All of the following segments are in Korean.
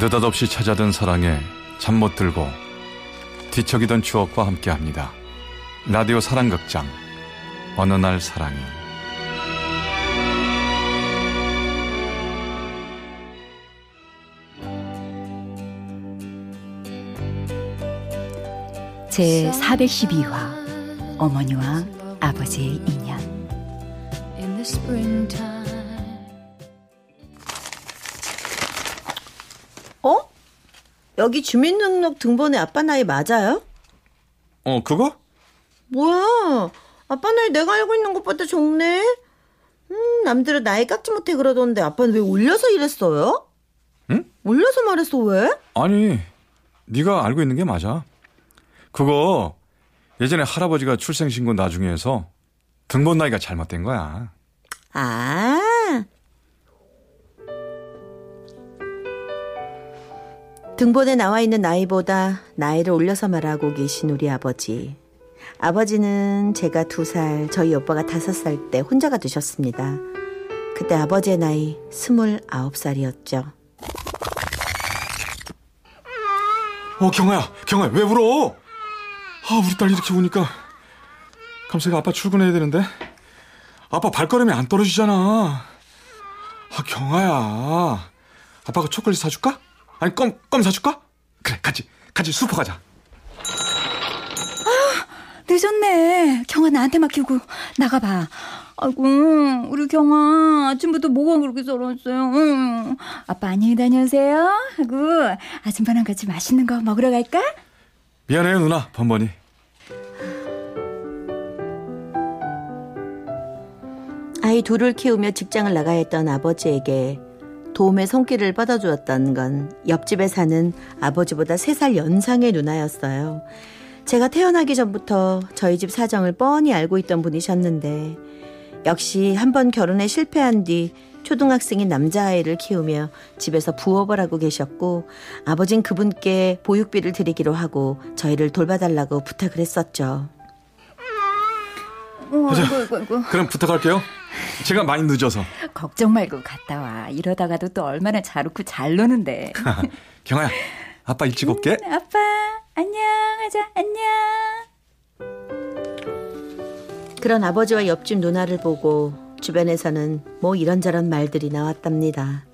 느닷없이 찾아든 사랑에 잠 못 들고 뒤척이던 추억과 함께 합니다. 라디오 사랑극장 어느 날 사랑이 제 412화 어머니와 아버지의 인연 여기 주민등록 등본에 아빠 나이 맞아요? 어 그거? 뭐야? 아빠 나이 내가 알고 있는 것보다 적네? 음, 남들은 나이 깎지 못해 그러던데 아빠는 왜 올려서 이랬어요? 응? 올려서 말했어 왜? 아니 네가 알고 있는 게 맞아. 그거 예전에 할아버지가 출생신고 나중에 해서 등본 나이가 잘못된 거야. 아. 등본에 나와 있는 나이보다 나이를 올려서 말하고 계신 우리 아버지. 아버지는 제가 두 살, 저희 오빠가 다섯 살 때 혼자가 되셨습니다. 그때 아버지의 나이 스물아홉 살이었죠. 어 경아야, 경아야 왜 울어? 아 우리 딸 이렇게 우니까 감사가 아빠 출근해야 되는데 아빠 발걸음이 안 떨어지잖아. 아 경아야, 아빠가 초콜릿 사줄까? 아니 껌 껌 사줄까? 그래 같이 같이 슈퍼 가자. 늦었네. 경아 나한테 맡기고 나가봐. 아이고, 우리 경아 아침부터 뭐가 그렇게 썰었어요. 응. 아빠 안녕히 다녀오세요. 하고 아줌마랑 같이 맛있는 거 먹으러 갈까? 미안해요 누나 번번이. 아이 둘을 키우며 직장을 나가야 했던 아버지에게 도움의 손길을 뻗어주었던 건 옆집에 사는 아버지보다 3살 연상의 누나였어요. 제가 태어나기 전부터 저희 집 사정을 뻔히 알고 있던 분이셨는데 역시 한 번 결혼에 실패한 뒤 초등학생인 남자아이를 키우며 집에서 부업을 하고 계셨고 아버진 그분께 보육비를 드리기로 하고 저희를 돌봐달라고 부탁을 했었죠. 어, 아이고, 아이고, 아이고. 그럼 부탁할게요. 제가 많이 늦어서. 걱정 말고 갔다 와. 이러다가도 또 얼마나 잘 웃고 잘 노는데. 경아야, 아빠 일찍 올게. 음, 아빠, 안녕 하자, 안녕. 그런 아버지와 옆집 누나를 보고 주변에서는 뭐 이런저런 말들이 나왔답니다.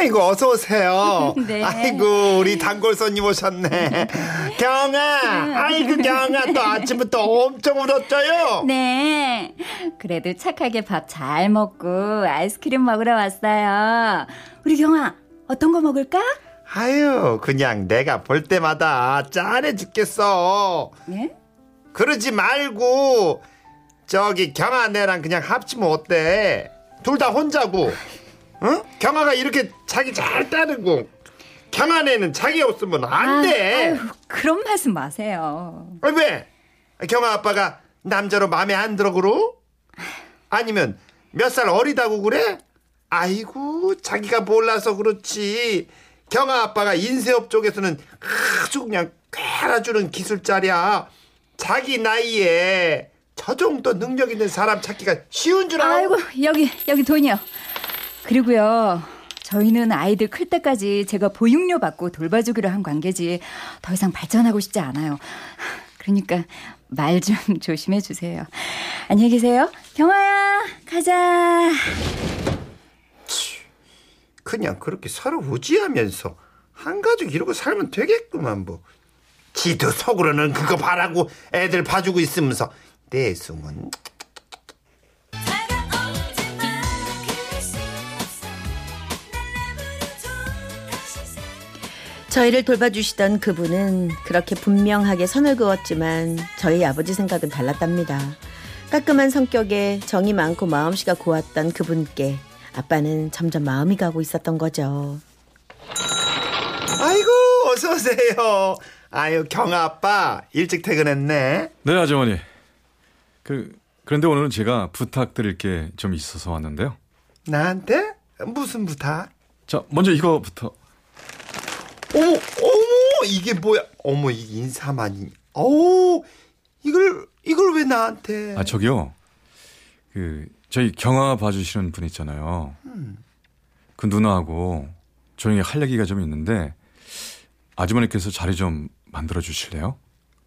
아이고 어서 오세요. 네. 아이고 우리 단골 손님 오셨네. 경아, 아이고 경아 또 아침부터 엄청 울었죠요. 네. 그래도 착하게 밥 잘 먹고 아이스크림 먹으러 왔어요. 우리 경아, 어떤 거 먹을까? 아유 그냥 내가 볼 때마다 짠해 죽겠어. 예? 그러지 말고 저기 경아 내랑 그냥 합치면 어때? 둘 다 혼자고. 응? 경아가 이렇게 자기 잘 따르고 경아네는 자기 없으면 안 돼. 아유, 그런 말씀 마세요. 아, 왜? 경아 아빠가 남자로 마음에 안 들어 그러? 아니면 몇 살 어리다고 그래? 아이고 자기가 몰라서 그렇지. 경아 아빠가 인쇄업 쪽에서는 아주 그냥 깔아주는 기술자랴. 자기 나이에 저 정도 능력 있는 사람 찾기가 쉬운 줄 알아? 아이고, 여기, 여기 돈이요. 그리고요. 저희는 아이들 클 때까지 제가 보육료 받고 돌봐주기로 한 관계지 더 이상 발전하고 싶지 않아요. 그러니까 말 좀 조심해 주세요. 안녕히 계세요. 경아야, 가자. 그냥 그렇게 서로 우지하면서 한 가족 이러고 살면 되겠구만 뭐. 지도 속으로는 그거 바라고 애들 봐주고 있으면서 내 숨은 저희를 돌봐주시던 그분은 그렇게 분명하게 선을 그었지만 저희 아버지 생각은 달랐답니다. 깔끔한 성격에 정이 많고 마음씨가 고왔던 그분께 아빠는 점점 마음이 가고 있었던 거죠. 아이고 어서 오세요. 아유 경아 아빠 일찍 퇴근했네. 네 아주머니. 그 그런데 오늘은 제가 부탁드릴 게 좀 있어서 왔는데요. 나한테 무슨 부탁? 자 먼저 이거부터. 어머 어머 이게 뭐야? 어머 이 인사만이. 어우 이걸 이걸 왜 나한테? 아 저기요. 그 저희 경화 봐주시는 분 있잖아요. 그 누나하고 조용히 할 얘기가 좀 있는데 아주머니께서 자리 좀 만들어 주실래요?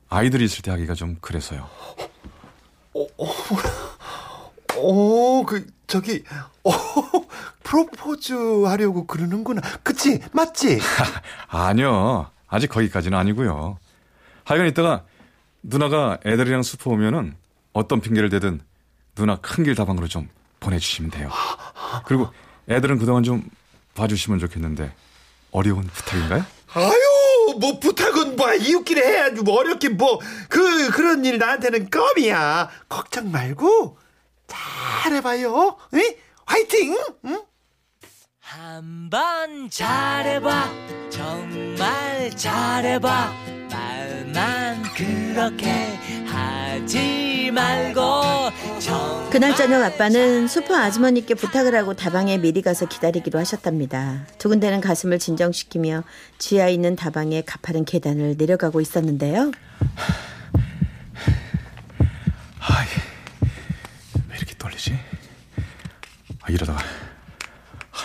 아이들이 있을 때 하기가 좀 그래서요. 오, 그 저기 오, 프로포즈 하려고 그러는구나. 그치? 맞지? 아니요. 아직 거기까지는 아니고요. 하여간 이따가 누나가 애들이랑 슈퍼 오면은 어떤 핑계를 대든 누나 큰 길 다방으로 좀 보내주시면 돼요. 그리고 애들은 그동안 좀 봐주시면 좋겠는데 어려운 부탁인가요? 아유, 뭐 부탁은 뭐 이웃끼리 해야지 뭐 어렵게 뭐 그 그런 일 나한테는 껌이야. 걱정 말고 잘해봐요. 응? 화이팅! 응? 한번 잘해봐 정말 잘해봐 말만 그렇게 하지 말고 정 그날 저녁 아빠는 슈퍼 아주머니께 부탁을 하고 다방에 미리 가서 기다리기로 하셨답니다. 두근대는 가슴을 진정시키며 지하에 있는 다방의 가파른 계단을 내려가고 있었는데요. 아, 왜 이렇게 떨리지? 아, 이러다가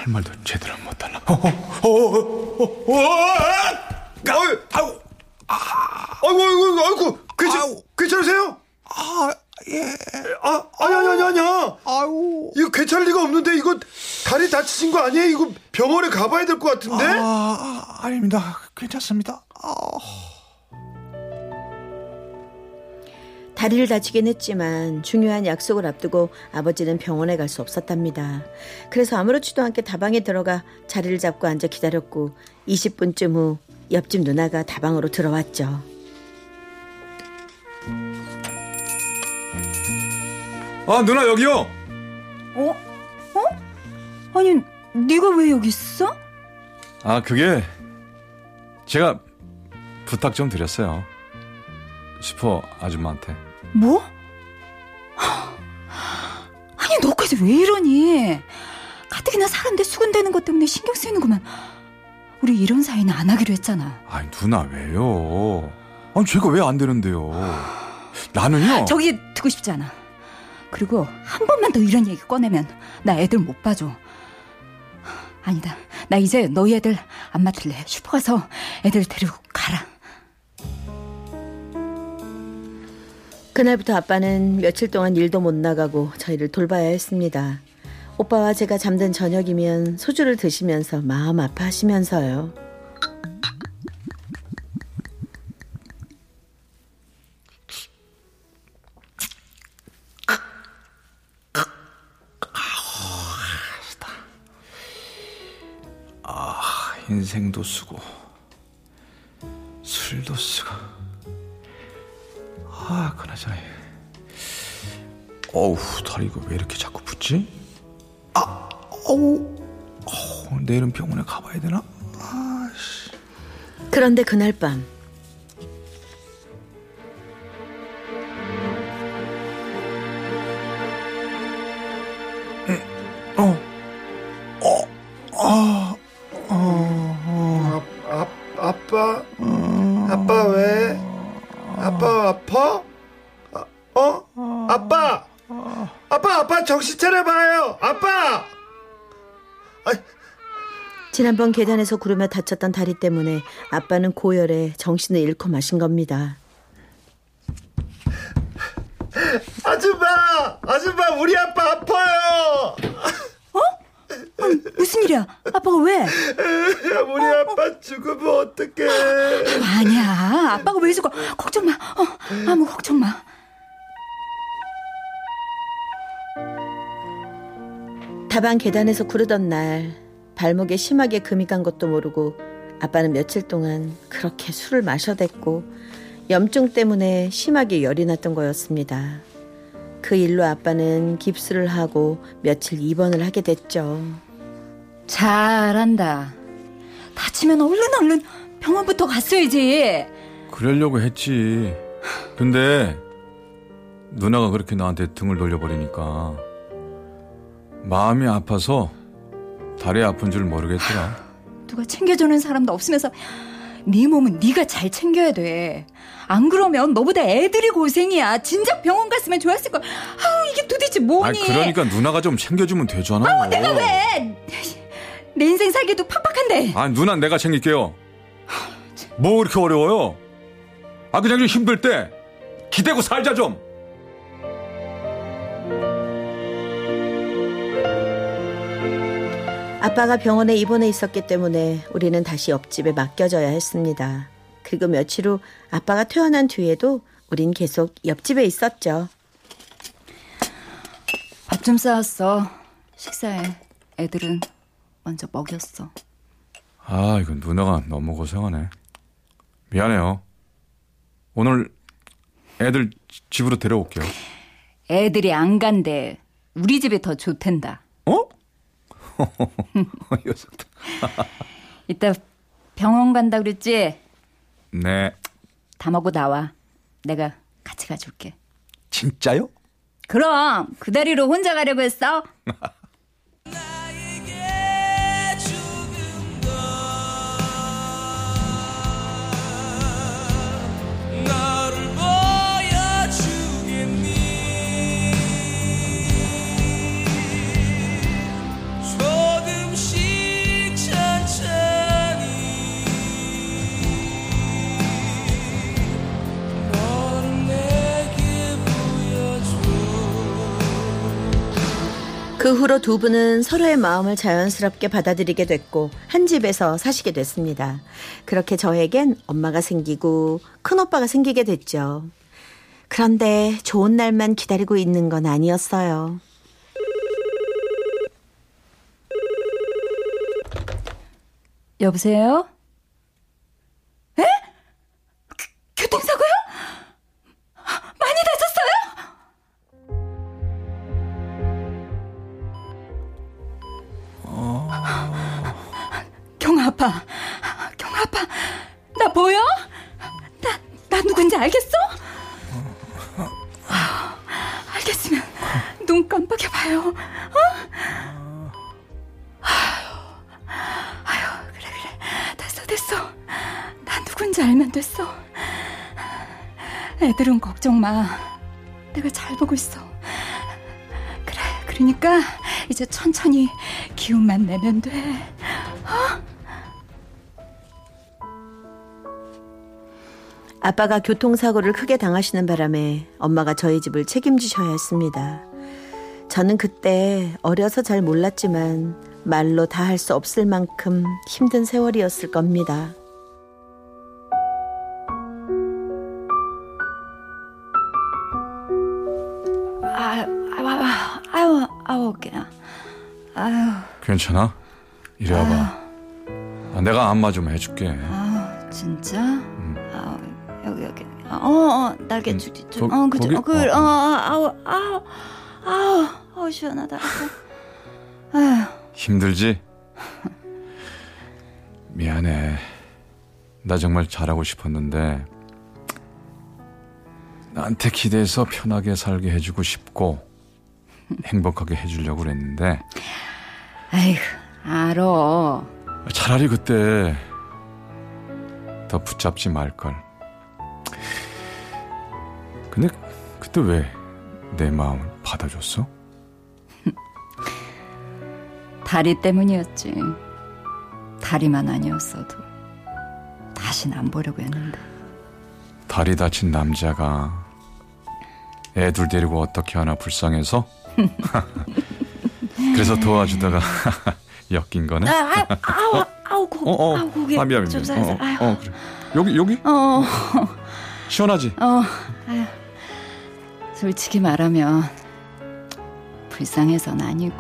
할 말도 제대로 못 달라. 어, 어, 어, 어, 어, 어, 아유, 아유, 아이고, 아이고, 아이고, 괜찮, 괜찮으세요? 아, 예. 아, 아니, 아니, 아니, 아니야. 아유. 이거 괜찮을 리가 없는데, 이거 다리 다치신 거 아니에요? 이거 병원에 가봐야 될 것 같은데? 아, 아, 아닙니다. 괜찮습니다. 아. 다리를 다치긴 했지만 중요한 약속을 앞두고 아버지는 병원에 갈 수 없었답니다. 그래서 아무렇지도 않게 다방에 들어가 자리를 잡고 앉아 기다렸고 20분쯤 후 옆집 누나가 다방으로 들어왔죠. 아, 누나 여기요. 어? 어? 아니, 네가 왜 여기 있어? 아, 그게 제가 부탁 좀 드렸어요. 슈퍼 아줌마한테. 뭐? 아니, 너까지 왜 이러니? 가뜩이나 사는데 수근대는 것 때문에 신경 쓰이는구만. 우리 이런 사이는 안 하기로 했잖아. 아니, 누나 왜요? 아니, 제가 왜 안 되는데요? 나는요. 저기 두고 싶지 않아. 그리고 한 번만 더 이런 얘기 꺼내면 나 애들 못 봐줘. 아니다. 나 이제 너희 애들 안 맡을래. 슈퍼 가서 애들 데리고 가라. 그날부터 아빠는 며칠 동안 일도 못 나가고 저희를 돌봐야 했습니다. 오빠와 제가 잠든 저녁이면 소주를 드시면서 마음 아파하시면서요. 인생도 쓰고 술도 쓰고 아 그나저나 어우 다리가 왜 이렇게 자꾸 붓지? 아 어우 어, 내일은 병원에 가봐야 되나? 아씨 그런데 그날 밤 지난번 계단에서 구르며 다쳤던 다리 때문에 아빠는 고열에 정신을 잃고 마신 겁니다. 아줌마! 아줌마, 우리 아빠 아파요! 무슨 일이야? 아빠가 왜? 우리 아빠 죽으면 어떡해. 아니야. 아빠가 왜 죽어? 걱정 마. 어, 아무 걱정 마. 다방 계단에서 구르던 날 발목에 심하게 금이 간 것도 모르고 아빠는 며칠 동안 그렇게 술을 마셔댔고 염증 때문에 심하게 열이 났던 거였습니다. 그 일로 아빠는 깁스를 하고 며칠 입원을 하게 됐죠. 잘한다. 다치면 얼른 얼른 병원부터 갔어야지. 그러려고 했지 근데 누나가 그렇게 나한테 등을 돌려버리니까 마음이 아파서 다리 아픈 줄 모르겠더라 누가 챙겨주는 사람도 없으면서 네 몸은 네가 잘 챙겨야 돼. 안 그러면 너보다 애들이 고생이야. 진작 병원 갔으면 좋았을 걸. 아우 이게 도대체 뭐니? 아니 그러니까 누나가 좀 챙겨주면 되잖아 내가 왜? 내 인생 살기도 팍팍한데. 아 누나 내가 챙길게요. 뭐 그렇게 어려워요? 아 그냥 좀 힘들 때 기대고 살자 좀. 아빠가 병원에 입원해 있었기 때문에 우리는 다시 옆집에 맡겨져야 했습니다. 그리고 며칠 후 아빠가 퇴원한 뒤에도 우린 계속 옆집에 있었죠. 밥 좀 싸왔어. 식사해. 애들은 먼저 먹였어. 아 이거 누나가 너무 고생하네. 미안해요. 오늘 애들 집으로 데려올게요. 애들이 안 간대. 우리 집이 더 좋댄다. 어? 녀석들. 이따 병원 간다 그랬지? 네. 다 먹고 나와. 내가 같이 가줄게. 진짜요? 그럼 그 다리로 혼자 가려고 했어? 그 후로 두 분은 서로의 마음을 자연스럽게 받아들이게 됐고 한 집에서 사시게 됐습니다. 그렇게 저에겐 엄마가 생기고 큰오빠가 생기게 됐죠. 그런데 좋은 날만 기다리고 있는 건 아니었어요. 여보세요? 애들은 걱정 마. 내가 잘 보고 있어. 그래, 그러니까 이제 천천히 기운만 내면 돼. 아빠가 교통사고를 크게 당하시는 바람에 엄마가 저희 집을 책임지셔야 했습니다. 저는 그때 어려서 잘 몰랐지만 말로 다 할 수 없을 만큼 힘든 세월이었을 겁니다. 아유, 아유, 아유, 그냥. 아유, 괜찮아? 이리 와봐. 아, 내가 안마 좀 해줄게. 아유, 진짜? 아유, 여기, 여기. 어, 어, 날개 음, 줄이 좀. 거- 어. 거기? 어, 그, 어, 어, 어. 아우, 아우, 아우, 아우, 시원하다. 아유, 힘들지? 미안해. 나 정말 잘하고 싶었는데 나한테 기대서 편하게 살게 해주고 싶고 행복하게 해주려고 그랬는데 아이고, 알어. 차라리 그때 더 붙잡지 말걸. 근데 그때 왜 내 마음을 받아줬어? 다리 때문이었지. 다리만 아니었어도 다신 안 보려고 했는데. 다리 다친 남자가 애둘 데리고 어떻게 하나 불쌍해서? 그래서 도와주다가 엮인 거네? 아, 아, 아우, 아우, 고, 어, 어. 아우, 고개 아, 미안, 미안. 좀 어, 살살. 어, 어, 그래. 여기, 여기? 어, 시원하지? 어, 아유. 솔직히 말하면 불쌍해서는 아니고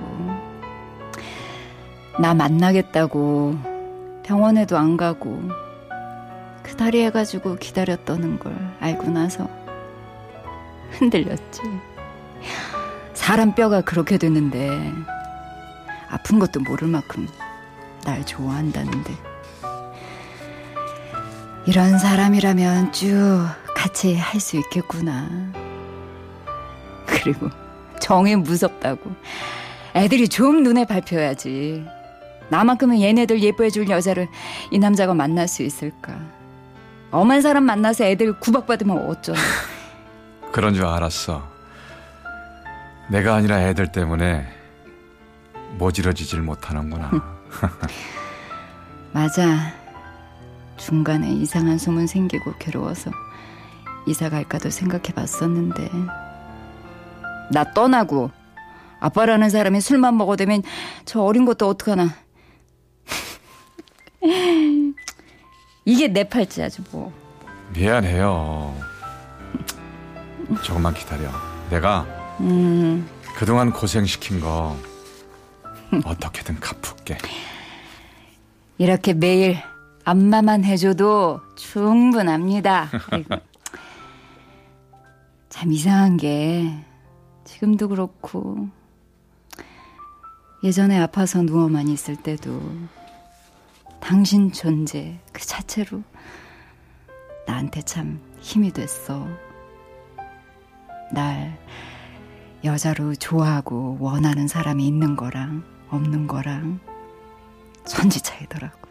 나 만나겠다고 병원에도 안 가고 그 다리 해가지고 기다렸다는 걸 알고 나서 흔들렸지. 사람 뼈가 그렇게 되는데 아픈 것도 모를 만큼 날 좋아한다는데 이런 사람이라면 쭉 같이 할 수 있겠구나. 그리고 정이 무섭다고. 애들이 좀 눈에 밟혀야지. 나만큼은 얘네들 예뻐해줄 여자를 이 남자가 만날 수 있을까? 엄한 사람 만나서 애들 구박받으면 어쩌나. 그런 줄 알았어. 내가 아니라 애들 때문에 모질어지질 못하는구나. 맞아. 중간에 이상한 소문 생기고 괴로워서 이사 갈까도 생각해 봤었는데. 나 떠나고 아빠라는 사람이 술만 먹어대면 저 어린 것도 어떡하나. 이게 내 팔찌야지 뭐. 미안해요. 조금만 기다려. 내가 음, 그동안 고생시킨 거 어떻게든 갚을게. 이렇게 매일 안마만 해줘도 충분합니다. 참 이상한 게 지금도 그렇고 예전에 아파서 누워만 있을 때도 당신 존재 그 자체로 나한테 참 힘이 됐어. 날 여자로 좋아하고 원하는 사람이 있는 거랑 없는 거랑 천지 차이더라고.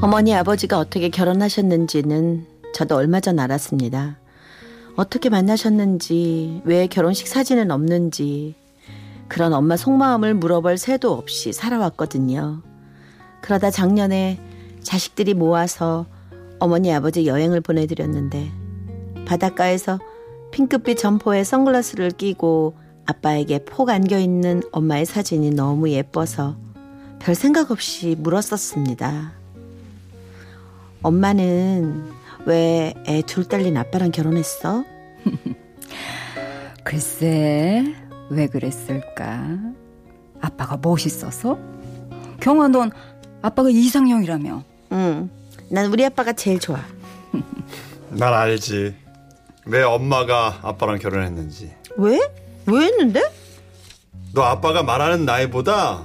어머니 아버지가 어떻게 결혼하셨는지는 저도 얼마 전 알았습니다. 어떻게 만나셨는지, 왜 결혼식 사진은 없는지, 그런 엄마 속마음을 물어볼 새도 없이 살아왔거든요. 그러다 작년에 자식들이 모아서 어머니 아버지 여행을 보내드렸는데, 바닷가에서 핑크빛 점퍼에 선글라스를 끼고 아빠에게 폭 안겨 있는 엄마의 사진이 너무 예뻐서 별 생각 없이 물었었습니다. 엄마는 왜 애 둘 딸린 아빠랑 결혼했어? 글쎄, 왜 그랬을까? 아빠가 멋있어서? 경아, 넌 아빠가 이상형이라며. 응. 난 우리 아빠가 제일 좋아. 난 알지. 왜 엄마가 아빠랑 결혼했는지. 왜? 왜 했는데? 너 아빠가 말하는 나이보다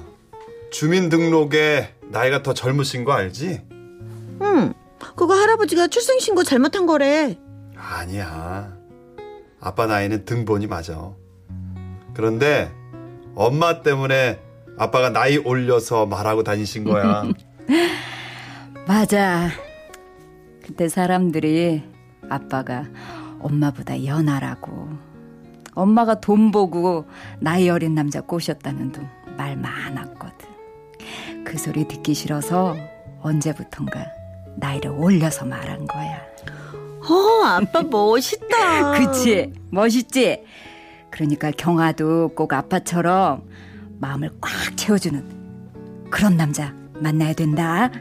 주민등록에 나이가 더 젊으신 거 알지? 응. 그거 할아버지가 출생신고 잘못한 거래. 아니야. 아빠 나이는 등본이 맞아. 그런데 엄마 때문에 아빠가 나이 올려서 말하고 다니신 거야. 맞아. 그때 사람들이 아빠가 엄마보다 연하라고. 엄마가 돈 보고 나이 어린 남자 꼬셨다는 둥 말 많았거든. 그 소리 듣기 싫어서 언제부턴가 나이를 올려서 말한 거야. 어, 아빠 멋있다. 그치? 멋있지? 그러니까 경아도 꼭 아빠처럼 마음을 꽉 채워주는 그런 남자 만나야 된다.